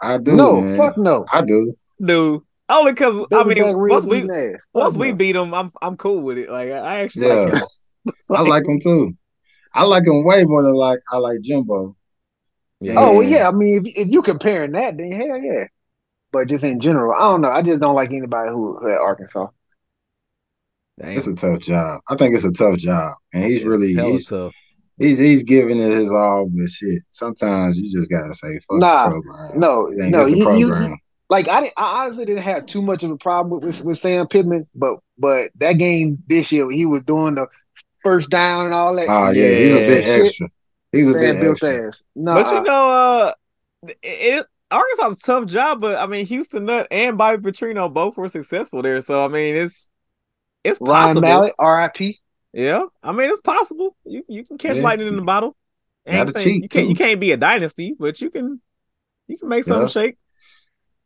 I do. no, man. fuck no. I do. Dude, only because I mean, once we beating ass. once we beat them, I'm I'm cool with it. Like I actually Yeah. like him. I like him too. I like him way more than like I like Jimbo. Yeah. Oh well, Yeah. yeah. I mean, if if you comparing that, then hell yeah. But just in general, I don't know. I just don't like anybody who, who at Arkansas. Damn. It's a tough job. I think it's a tough job, and he's It's really he's, tough. he's he's giving it his all. But shit, sometimes you just gotta say fuck Nah, the program. no, it no, just the you- you- Like I, didn't, I honestly didn't have too much of a problem with, with with Sam Pittman, but but that game this year, he was doing the first down and all that. oh yeah, he's a bit Yeah. extra. He's a Sam bit built extra. ass. No, But you know, uh, it, it Arkansas is a tough job, but I mean, Houston Nutt and Bobby Petrino both were successful there, so I mean, it's it's Ryan possible. Mallett, R.I.P. Yeah, I mean, it's possible. You you can catch Yeah. lightning in the bottle. I ain't Gotta saying cheat, you can't you can't be a dynasty, but you can you can make something Yeah. shake.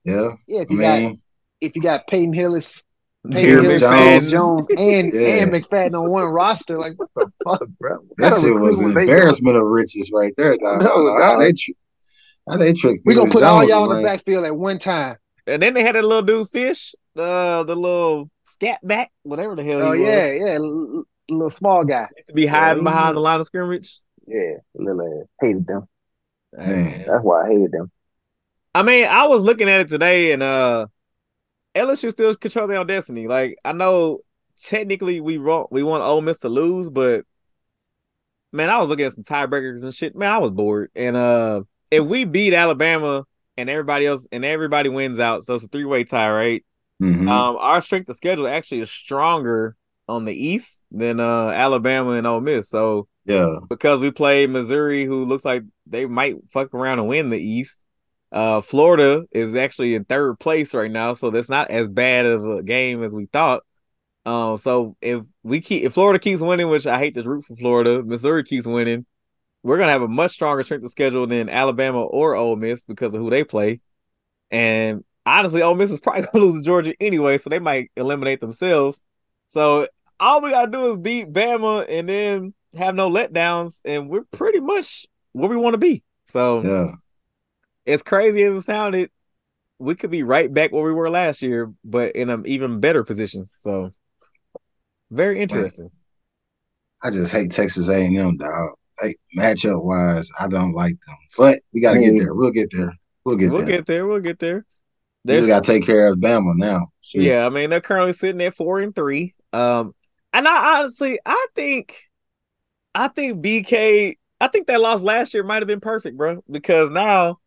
Yeah, Yeah, if I you got mean, if you got Peyton Hillis, Peyton Jones. Jones, Jones, and Yeah. and McFadden on one roster, like what the fuck, bro? What that shit was an embarrassment of riches right there. Dog. I don't No, know how dog. they tr- how they trick. We gonna Felix put all y'all in the around. backfield at one time. And then they had that little dude fish, uh, the little scat back, whatever the hell Oh he yeah, was. yeah, l- l- little small guy. To be hiding he- behind the line of scrimmage. Yeah, little ass. Hated them. Man. That's why I hated them. I mean, I was looking at it today, and uh, LSU still controls their own destiny. Like I know technically we want we want Ole Miss to lose, but man, I was looking at some tiebreakers and shit. Man, I was bored. And uh, if we beat Alabama and everybody else and everybody wins out, so it's a three way tie, right? Mhm. Um, our strength of schedule actually is stronger on the East than uh Alabama and Ole Miss. So yeah, because we played Missouri, who looks like they might fuck around and win the East. Uh, Florida is actually in third place right now, so that's not as bad of a game as we thought. Um, so if we keep if Florida keeps winning, which I hate to root for Florida, Missouri keeps winning, we're gonna have a much stronger strength of schedule than Alabama or Ole Miss because of who they play. And honestly, Ole Miss is probably [LAUGHS] gonna lose to Georgia anyway, so they might eliminate themselves. So all we gotta do is beat Bama and then have no letdowns, and we're pretty much where we want to be. So yeah. As crazy as it sounded, we could be right back where we were last year, but in an even better position. So very interesting. I just hate Texas A&M, dog. Like matchup wise, I don't like them. But we got to get there. We'll get there. We'll get there. we'll there. get there. We'll get there. we just got to take care of Bama now. Shit. Yeah, I mean they're currently sitting at four and three. Um, and I honestly, I think, I think BK I think that loss last year might have been perfect, bro, because now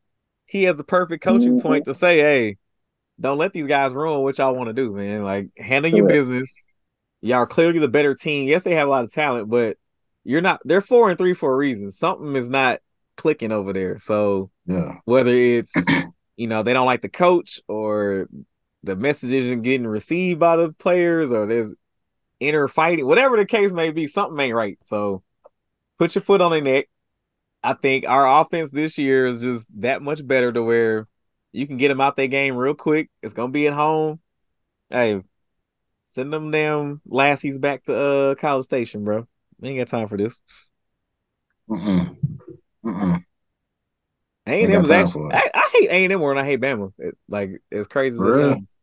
he has the perfect coaching Mhm. point to say, "Hey, don't let these guys ruin what y'all want to do, man. Like handle your business. Y'all are clearly the better team. Yes, they have a lot of talent, but you're not. They're four and three for a reason. Something is not clicking over there. So Yeah. whether it's [CLEARS THROAT] you know they don't like the coach or the message isn't getting received by the players or there's inner fighting whatever the case may be something ain't right so put your foot on their neck i think our offense this year is just that much better to where you can get them out their game real quick. It's gonna be at home. Hey send them damn lassies back to uh college station bro. We ain't got time for this. Mm-mm. Mm-mm. A&M got is time actually. I, I hate A&M more than I hate Bama. It- like as crazy as it sounds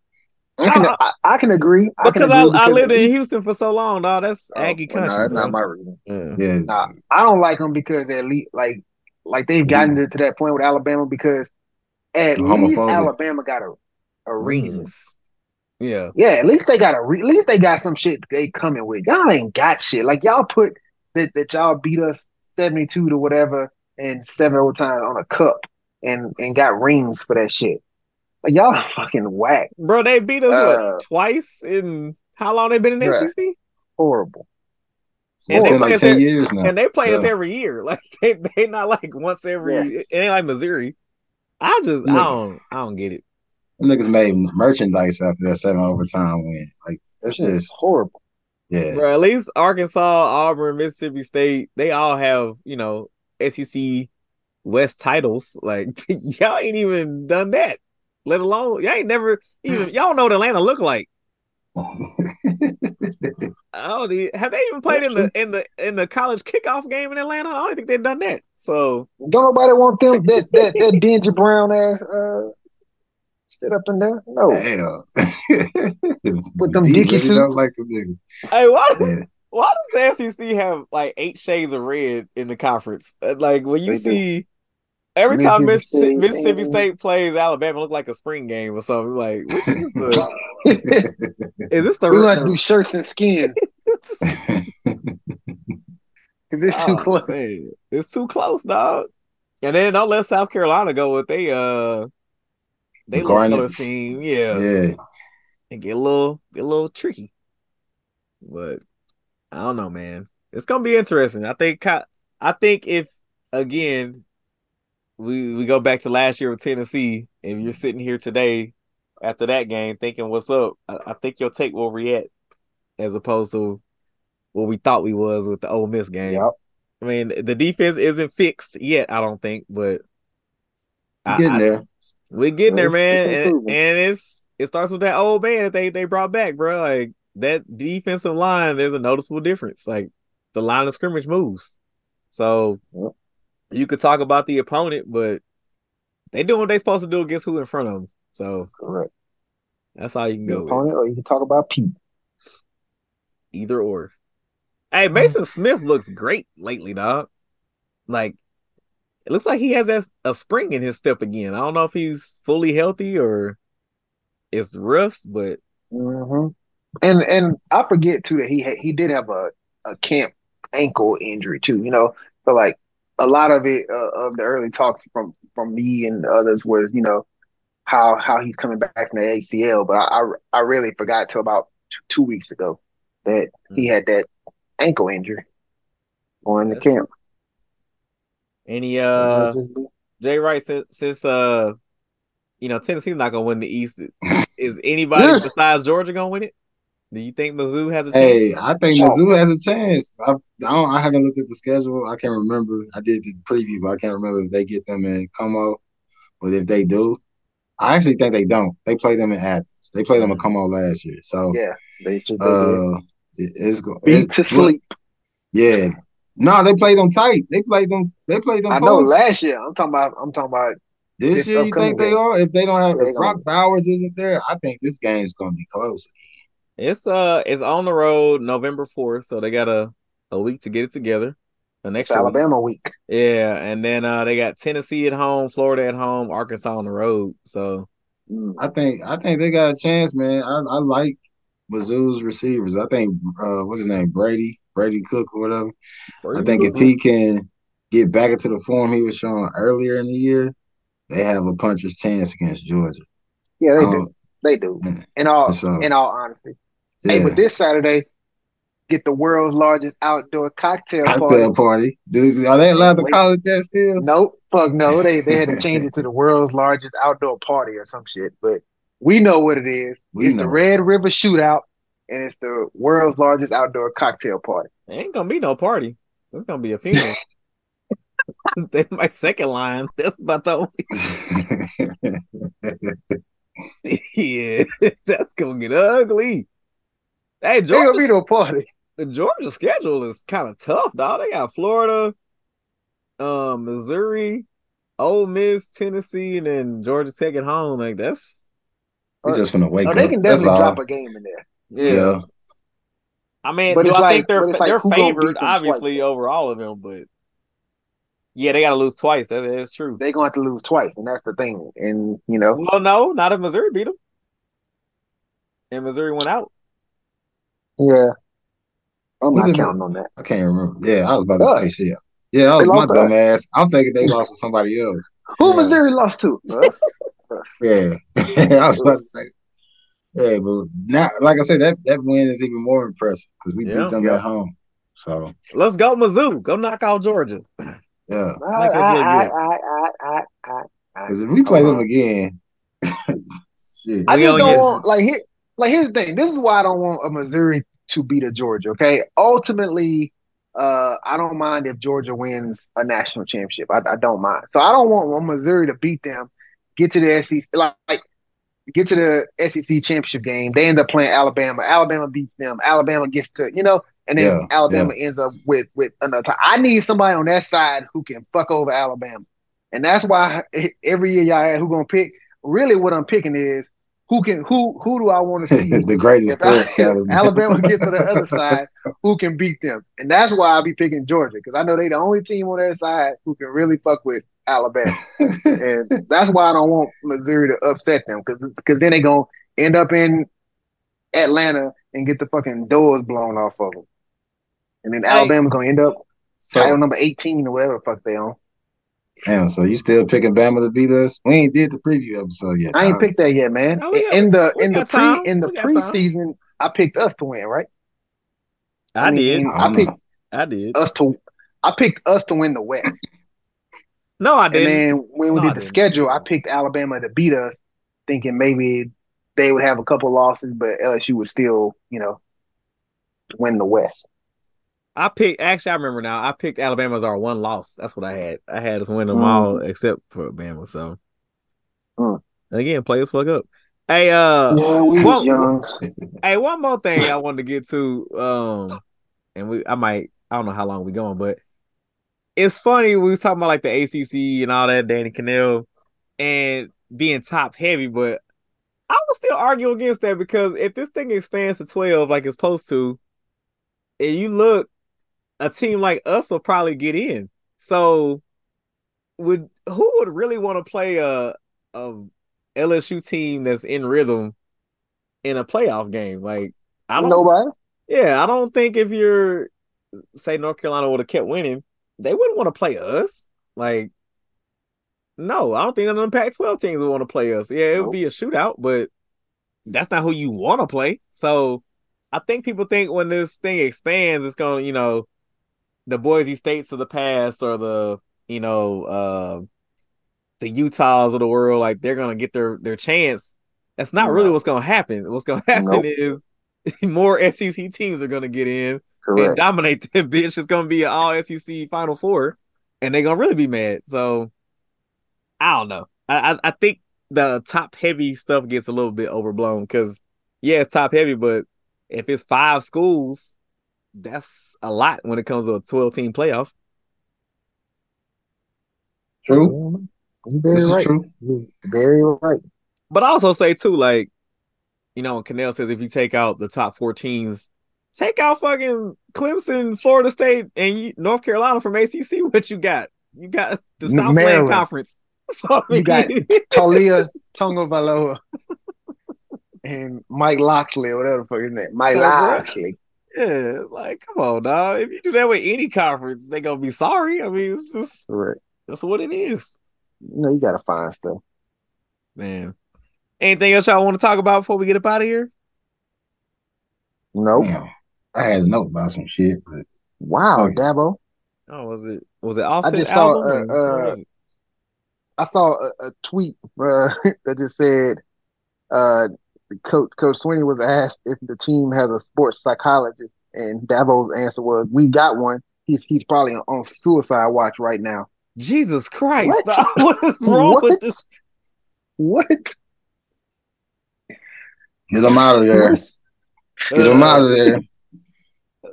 I can, I, I can agree. I can because agree I, I lived in Houston for so long, dog. That's Oh, Aggie well, no, country. that's not my reason. Yeah. Yeah. Nah, I don't like them because they're le- like like they've mm. gotten to, to that point with Alabama because at least Alabama got a a reason. Rings. Yeah. Yeah, at least they got a re- at least they got some shit they coming with. Y'all ain't got shit. Like y'all put that that y'all beat us seventy two to whatever and seven overtime on a cup and and got rings for that shit. Like y'all are fucking whack, Bro, they beat us Uh, what twice in how long they been in the Bruh. SEC? horrible. It's And they been play like us 10 at- years now. And they play us every year. [LAUGHS] Like they they not like once every Yes. it ain't like Missouri. I just I don't I don't get it. Them niggas made merchandise after that seven overtime win. Like that's Shit, just horrible. yeah. Bro, at least Arkansas, Auburn, Mississippi State, they all have, you know, SEC West titles. Like [LAUGHS] y'all ain't even done that. Let alone y'all ain't never even [LAUGHS] y'all know what Atlanta look like. [LAUGHS] Oh, the, have they even played in the in the in the college kickoff game in Atlanta? I don't think they've done that. So Don't nobody want them that that that dingy brown ass uh sit up in there. No. Hell. With them He dicky really don't suits? like the niggas. hey, why does Yeah. why does the SEC have like eight shades of red in the conference? Uh, Like when you They do. See every time Mississippi Mississippi, State Mississippi State plays Alabama, look like a spring game or something. Like is the is this the, [LAUGHS] We're gonna have to the- do shirts and skins [LAUGHS] because it's too Oh, close. man, it's too close, dog. And then don't let South Carolina go with they uh they The little color Garnets. scheme, yeah. yeah. and get a little get a little tricky. But I don't know, man. It's gonna be interesting. I think I think if again we we go back to last year with Tennessee, and you're mm-hmm. sitting here today after that game thinking what's up, I, I think your take will react as opposed to what we thought we was with the Ole Miss game. Yep. I mean, the defense isn't fixed yet, I don't think, but I- Getting I- there. we're getting there, It's- it's man, and, and it's it starts with that old man that they they brought back, bro. Like that defensive line, there's a noticeable difference. Like the line of scrimmage moves. So Yep. You could talk about the opponent, but they doing what they supposed to do against who in front of them. So Correct. that's all you can The go opponent, or you can talk about Pete. Either or. Hey, Maason Smith looks great lately, dog. Like it looks like he has that, a spring in his step again. I don't know if he's fully healthy or it's rust, but hmm And and I forget too that he had, he did have a a camp ankle injury too. You know, so like a lot of it uh, of the early talks from from me and others was you know how how he's coming back from the ACL, but I I, I really forgot till about t- two weeks ago that he had that ankle injury going to That's camp. any uh might just be- Jay Wright since since uh you know Tennessee's not gonna win the East. Is [LAUGHS] anybody Yeah. besides Georgia gonna win it? Do you think Mizzou has a Hey, chance? I think. Mizzou has a chance. I, I don't. I haven't looked at the schedule. I can't remember. I did the preview, but I can't remember if they get them in Como. But if they do, I actually think they don't. They play them in Athens. They played them in. Como last year. So, yeah, they should they uh, it- it's go- beat it's- to sleep. Yeah. No, they played them tight. They played them. They played them. I know last year. I'm talking about. I'm talking about. This this year, you upcoming think they are? If they don't have, Yeah, if Brock Bowers isn't there, I think this game's gonna be close. It's uh it's on the road November fourth, so they got a, a week to get it together. An It's extra week. Alabama week. Yeah, and then uh they got Tennessee at home, Florida at home, Arkansas on the road. So Mm. I think I think they got a chance, man. I, I like Mizzou's receivers. I think uh what's his name? Brady, Brady Cook or whatever. I think if he can get back into the form he was showing earlier in the year, they have a puncher's chance against Georgia. Yeah, they Um, do. They do. In all So- in all honesty. Yeah. Hey, but this Saturday, get the world's largest outdoor cocktail, Cocktail party. party. Dude, are they allowed to Wait. call it that still? Nope, fuck no. They they had to [LAUGHS] change it to the world's largest outdoor party or some shit. But we know what it is. We it's know. the Red River Shootout, and it's the world's largest outdoor cocktail party. There ain't gonna be no party. It's gonna be a funeral. [LAUGHS] [LAUGHS] they my second line. That's about the only yeah. That's gonna get ugly. Hey, There gonna be Georgia, no party. the Georgia schedule is kind of tough, dog. They got Florida, um, Missouri, Ole Miss, Tennessee, and then Georgia Tech at home. Like that's we just gonna wake Oh, up. they can definitely drop a game in there. Yeah. I mean, But do I like- think they're like, they're who gonna beat favored, them twice? obviously, over all of them, but yeah, they got to lose twice. That is true. They're gonna have to lose twice, and that's the thing. And you know, Well, no, not if Missouri beat them, and Missouri went out. Yeah, I'm Who not counting on that. I can't remember. Yeah, I was about to Us. say shit. Yeah, that was my dumb us. ass. I'm thinking they lost to somebody else. Who Yeah. Missouri lost to? Us. [LAUGHS] Us. Yeah, [LAUGHS] I was about to say. Yeah, but not like I said, that that win is even more impressive because we Yeah. beat them Yeah. at home. So Let's go, Mizzou. Go knock out Georgia. yeah, I, Like it's look I, good. I, I, I, I, because if we play them again, [LAUGHS] shit. I just don't want like here. Like here's the thing. This is why I don't want a Missouri to beat a Georgia. Okay, ultimately, uh, I don't mind if Georgia wins a national championship. I, I don't mind. So I don't want Missouri to beat them, get to the SEC, like, like get to the SEC championship game. They end up playing Alabama. Alabama beats them. Alabama gets to you know, and then Yeah, Alabama ends up with with another. Time. I need somebody on that side who can fuck over Alabama, and that's why [LAUGHS] every year y'all who gonna pick. Really, what I'm picking is who can who who do I want to [LAUGHS] see the greatest if, I- threat to [LAUGHS] if Alabama gets to the other side, who can beat them? And that's why I'll be picking Georgia because I know they the only team on their side who can really fuck with Alabama, [LAUGHS] and that's why I don't want Missouri to upset them because because then they gonna end up in Atlanta and get the fucking doors blown off of them, and then Alabama's gonna end up So title number eighteen or whatever the fuck they on. Damn, so you still picking Bama to beat us? We ain't did the preview episode yet. I ain't Tom. picked that yet, man. We got- in the in the pre time. in the We got time. preseason, I picked us to win, right? I, did. mean, I I picked know. I did. us to I picked us to win the West. [LAUGHS] No, I didn't. then when we No, I did the didn't. schedule, I picked Alabama to beat us, thinking maybe they would have a couple losses, but LSU would still, you know, win the West. I picked. Actually, I remember now. I picked Alabama as our one loss. That's what I had. I had us win them Mm. all except for Bama. So Mm. again, players fuck up. Hey, uh, yeah, we well- was young. [LAUGHS] hey, one more thing I wanted to get to. Um, and we, I might, I don't know how long we going, but it's funny we was talking about like the ACC and all that, Danny Kanell, and being top heavy, but I would still argue against that because if this thing expands to twelve like it's supposed to, and you look, a team like us will probably get in. So, would who would really want to play a a LSU team that's in rhythm in a playoff game? Like, I don't. Nobody. Yeah, I don't think if you're say North Carolina would have kept winning, they wouldn't want to play us. Like, no, I don't think none of them Pac-12 teams would want to play us. Yeah, it would be a shootout, but that's not who you want to play. So I think people think when this thing expands, it's gonna, you know, the Boise States of the past or the, you know, uh, the Utahs of the world, like they're gonna get their their chance. That's not really what's gonna happen. What's gonna [LAUGHS] happen Nope. is [LAUGHS] more SEC teams are gonna get in and dominate them. [LAUGHS] Bitch, it's gonna be an all SEC Final Four, and they're gonna really be mad. So I don't know. I I, I think the top heavy stuff gets a little bit overblown because yeah, it's top heavy, but if it's five schools, that's a lot when it comes to a twelve team playoff. True. Mm-hmm. Very This is right. true. Very right. But I also say too, like, you know, when Kanell says if you take out the top four teams, take out fucking Clemson, Florida State, and North Carolina from ACC. [LAUGHS] What you got? You got the M- Southland Conference. [LAUGHS] So, I You got Talia [LAUGHS] Tonga Valoa and Mike Lockley, or whatever the fuck his name. Mike Lockley. Yeah, like come on, dog. If you do that with any conference, they gonna be sorry. I mean, it's just Correct. that's what it is, You know, you gotta find stuff. man. Anything else y'all want to talk about before we get up out of here? Nope. Damn. I had a note about some shit, but Wow, Okay. Dabo. Oh, was it was it Offset just saw, album? uh, uh. I saw a, a tweet uh, [LAUGHS] that just said uh, Coach Coach Swinney was asked if the team has a sports psychologist, and Dabo's answer was, "We got one. He's he's probably on suicide watch right now." Jesus Christ! What? [LAUGHS] what is wrong with What? this? What? get them out of there. What? Get them out of uh, there.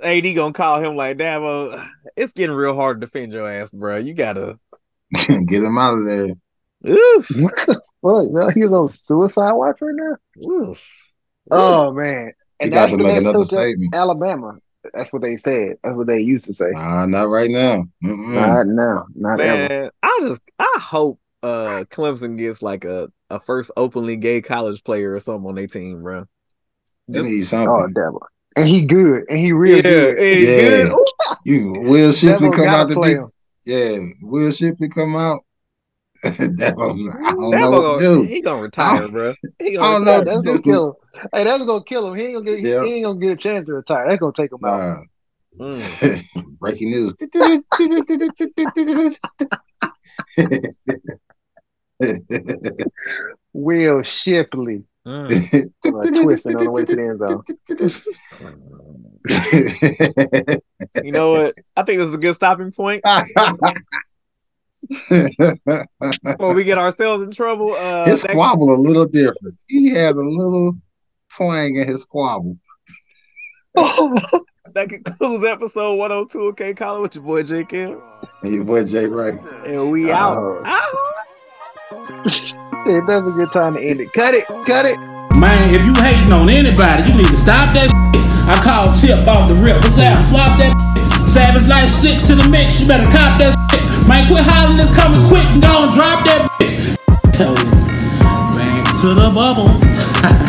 AD gonna call him like Dabo. Uh, it's getting real hard to defend your ass, bro. You gotta. [LAUGHS] get him out of there. Oof, What? No, he's on suicide watch right now. oof. Oh man! You And got that's to the make another coach statement. Alabama. That's what they said. That's what they used to say. Nah, not right now. Mm-mm. Not now. Not ever. I just I hope uh Clemson gets like a, a first openly gay college player or something on their team, bro. They Just- need something. Oh, Dabo. And he good. And he real yeah, good. hey, Yeah. Good. you Will Shipley come out to play be him. yeah. Will Shipley come out. [LAUGHS] that was, I don't Dabo know what gonna- do. He gonna retire, bro. [LAUGHS] He I gonna don't know. That's gonna kill him. Hey, that's gonna kill him. He ain't gonna get. Yeah. He ain't gonna get a chance to retire. That's gonna take him out. Nah. Mm. [LAUGHS] Breaking news. Will Shipley Mm. uh, twisting on the way to the end zone. You know what? I think this is a good stopping point before we get ourselves in trouble. Uh, [LAUGHS] his squabble a little different. He has a little twang in his squabble. [LAUGHS] that concludes episode 102. Okay, Colin with your boy Jay Kell. And your boy Jay Wright. And we out. Oh. Out. Hey, that's a good time to end it. Cut it. Cut it. Man, if you hating on anybody, you need to stop that shit. I call Tip off the rip. What's that? Flop that shit. Savage Life 6 in the mix. You better cop that shit. Man, quit hollering this coming quick and go and drop that shit. Hell yeah. Back to the bubble. [LAUGHS]